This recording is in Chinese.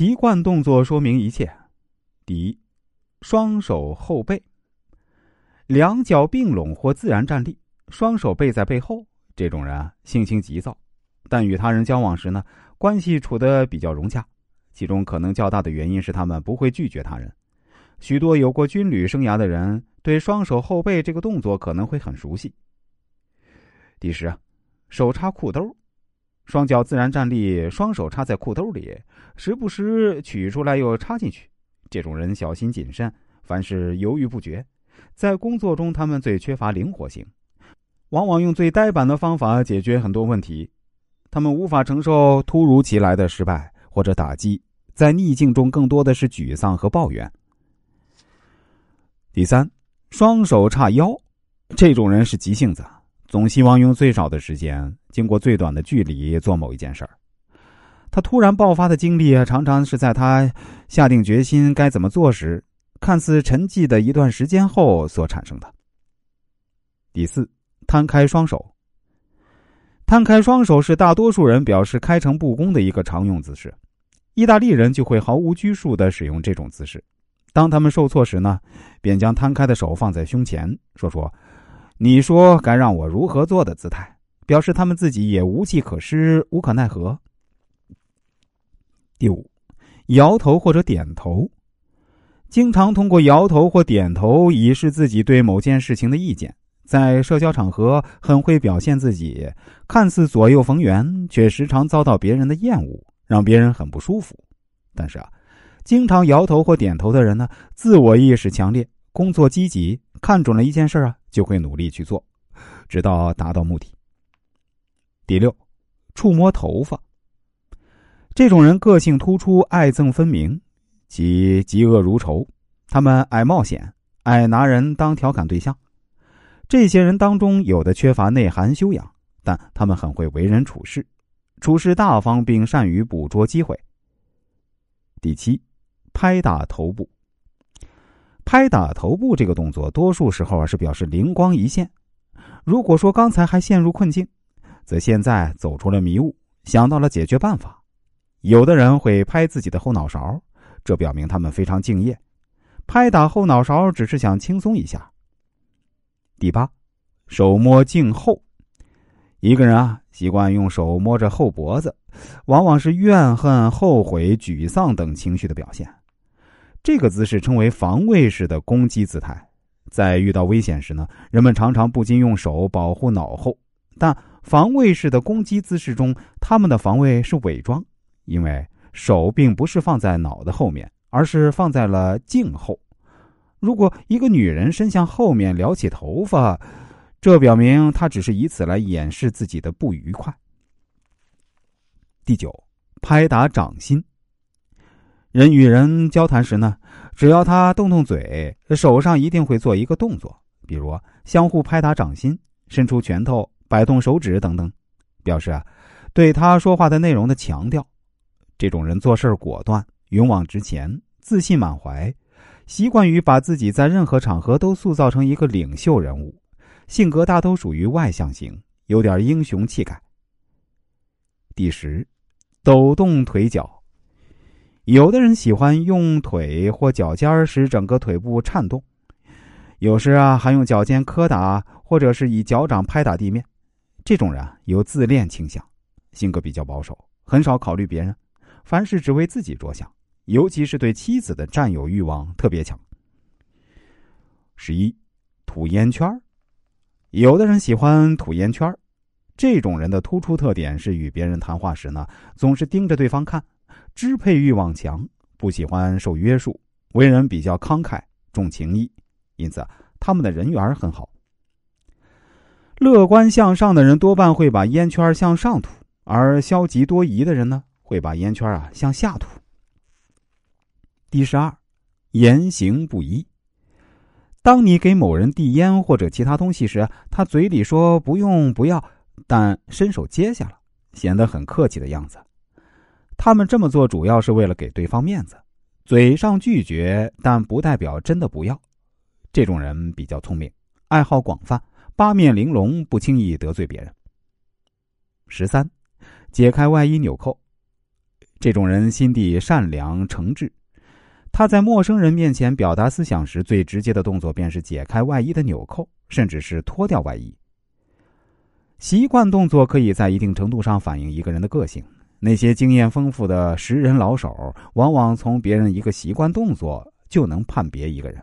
习惯动作说明一切。第一，双手后背，两脚并拢或自然站立，双手背在背后。这种人，性情急躁，但与他人交往时呢，关系处得比较融洽。其中可能较大的原因是他们不会拒绝他人。许多有过军旅生涯的人对双手后背这个动作可能会很熟悉。第十，手插裤兜，双脚自然站立，双手插在裤兜里，时不时取出来又插进去。这种人小心谨慎，凡事犹豫不决。在工作中，他们最缺乏灵活性，往往用最呆板的方法解决很多问题。他们无法承受突如其来的失败或者打击，在逆境中更多的是沮丧和抱怨。第三，双手叉腰，这种人是急性子，总希望用最少的时间，经过最短的距离做某一件事儿。他突然爆发的经历，常常是在他下定决心该怎么做时，看似沉寂的一段时间后所产生的。第四，摊开双手。摊开双手是大多数人表示开诚布公的一个常用姿势，意大利人就会毫无拘束的使用这种姿势。当他们受挫时呢，便将摊开的手放在胸前，说说：“你说该让我如何做的姿态。”表示他们自己也无计可施、无可奈何。第五，摇头或者点头，经常通过摇头或点头以示自己对某件事情的意见。在社交场合很会表现自己，看似左右逢源，却时常遭到别人的厌恶，让别人很不舒服。但是啊。经常摇头或点头的人呢，自我意识强烈，工作积极，看准了一件事啊，就会努力去做，直到达到目的。第六，触摸头发。这种人个性突出，爱憎分明，其嫉恶如仇。他们爱冒险，爱拿人当调侃对象。这些人当中，有的缺乏内涵修养，但他们很会为人处事，处事大方，并善于捕捉机会。第七。拍打头部，拍打头部这个动作，多数时候啊是表示灵光一现。如果说刚才还陷入困境，则现在走出了迷雾，想到了解决办法。有的人会拍自己的后脑勺，这表明他们非常敬业。拍打后脑勺只是想轻松一下。第八，手摸颈后，一个人啊习惯用手摸着后脖子，往往是怨恨、后悔、沮丧等情绪的表现。这个姿势称为防卫式的攻击姿态，在遇到危险时呢，人们常常不禁用手保护脑后。但防卫式的攻击姿势中，他们的防卫是伪装，因为手并不是放在脑的后面，而是放在了颈后。如果一个女人伸向后面撩起头发，这表明她只是以此来掩饰自己的不愉快。第九，拍打掌心。人与人交谈时呢，只要他动动嘴，手上一定会做一个动作，比如相互拍打掌心、伸出拳头、摆动手指等等，表示啊对他说话的内容的强调。这种人做事果断、勇往直前、自信满怀，习惯于把自己在任何场合都塑造成一个领袖人物，性格大都属于外向型，有点英雄气概。第十，抖动腿脚。有的人喜欢用腿或脚尖使整个腿部颤动，有时啊还用脚尖磕打，或者是以脚掌拍打地面。这种人有自恋倾向，性格比较保守，很少考虑别人，凡事只为自己着想，尤其是对妻子的占有欲望特别强。十一，吐烟圈有的人喜欢吐烟圈这种人的突出特点是与别人谈话时呢，总是盯着对方看。支配欲望强，不喜欢受约束，为人比较慷慨，重情义，因此他们的人缘很好。乐观向上的人多半会把烟圈向上吐，而消极多疑的人呢，会把烟圈啊向下吐。第十二，言行不一。当你给某人递烟或者其他东西时，他嘴里说不用不要，但伸手接下了，显得很客气的样子。他们这么做主要是为了给对方面子嘴上拒绝但不代表真的不要。这种人比较聪明爱好广泛八面玲珑不轻易得罪别人。十三解开外衣纽扣。这种人心地善良诚挚他在陌生人面前表达思想时最直接的动作便是解开外衣的纽扣甚至是脱掉外衣。习惯动作可以在一定程度上反映一个人的个性。那些经验丰富的识人老手，往往从别人一个习惯动作就能判别一个人。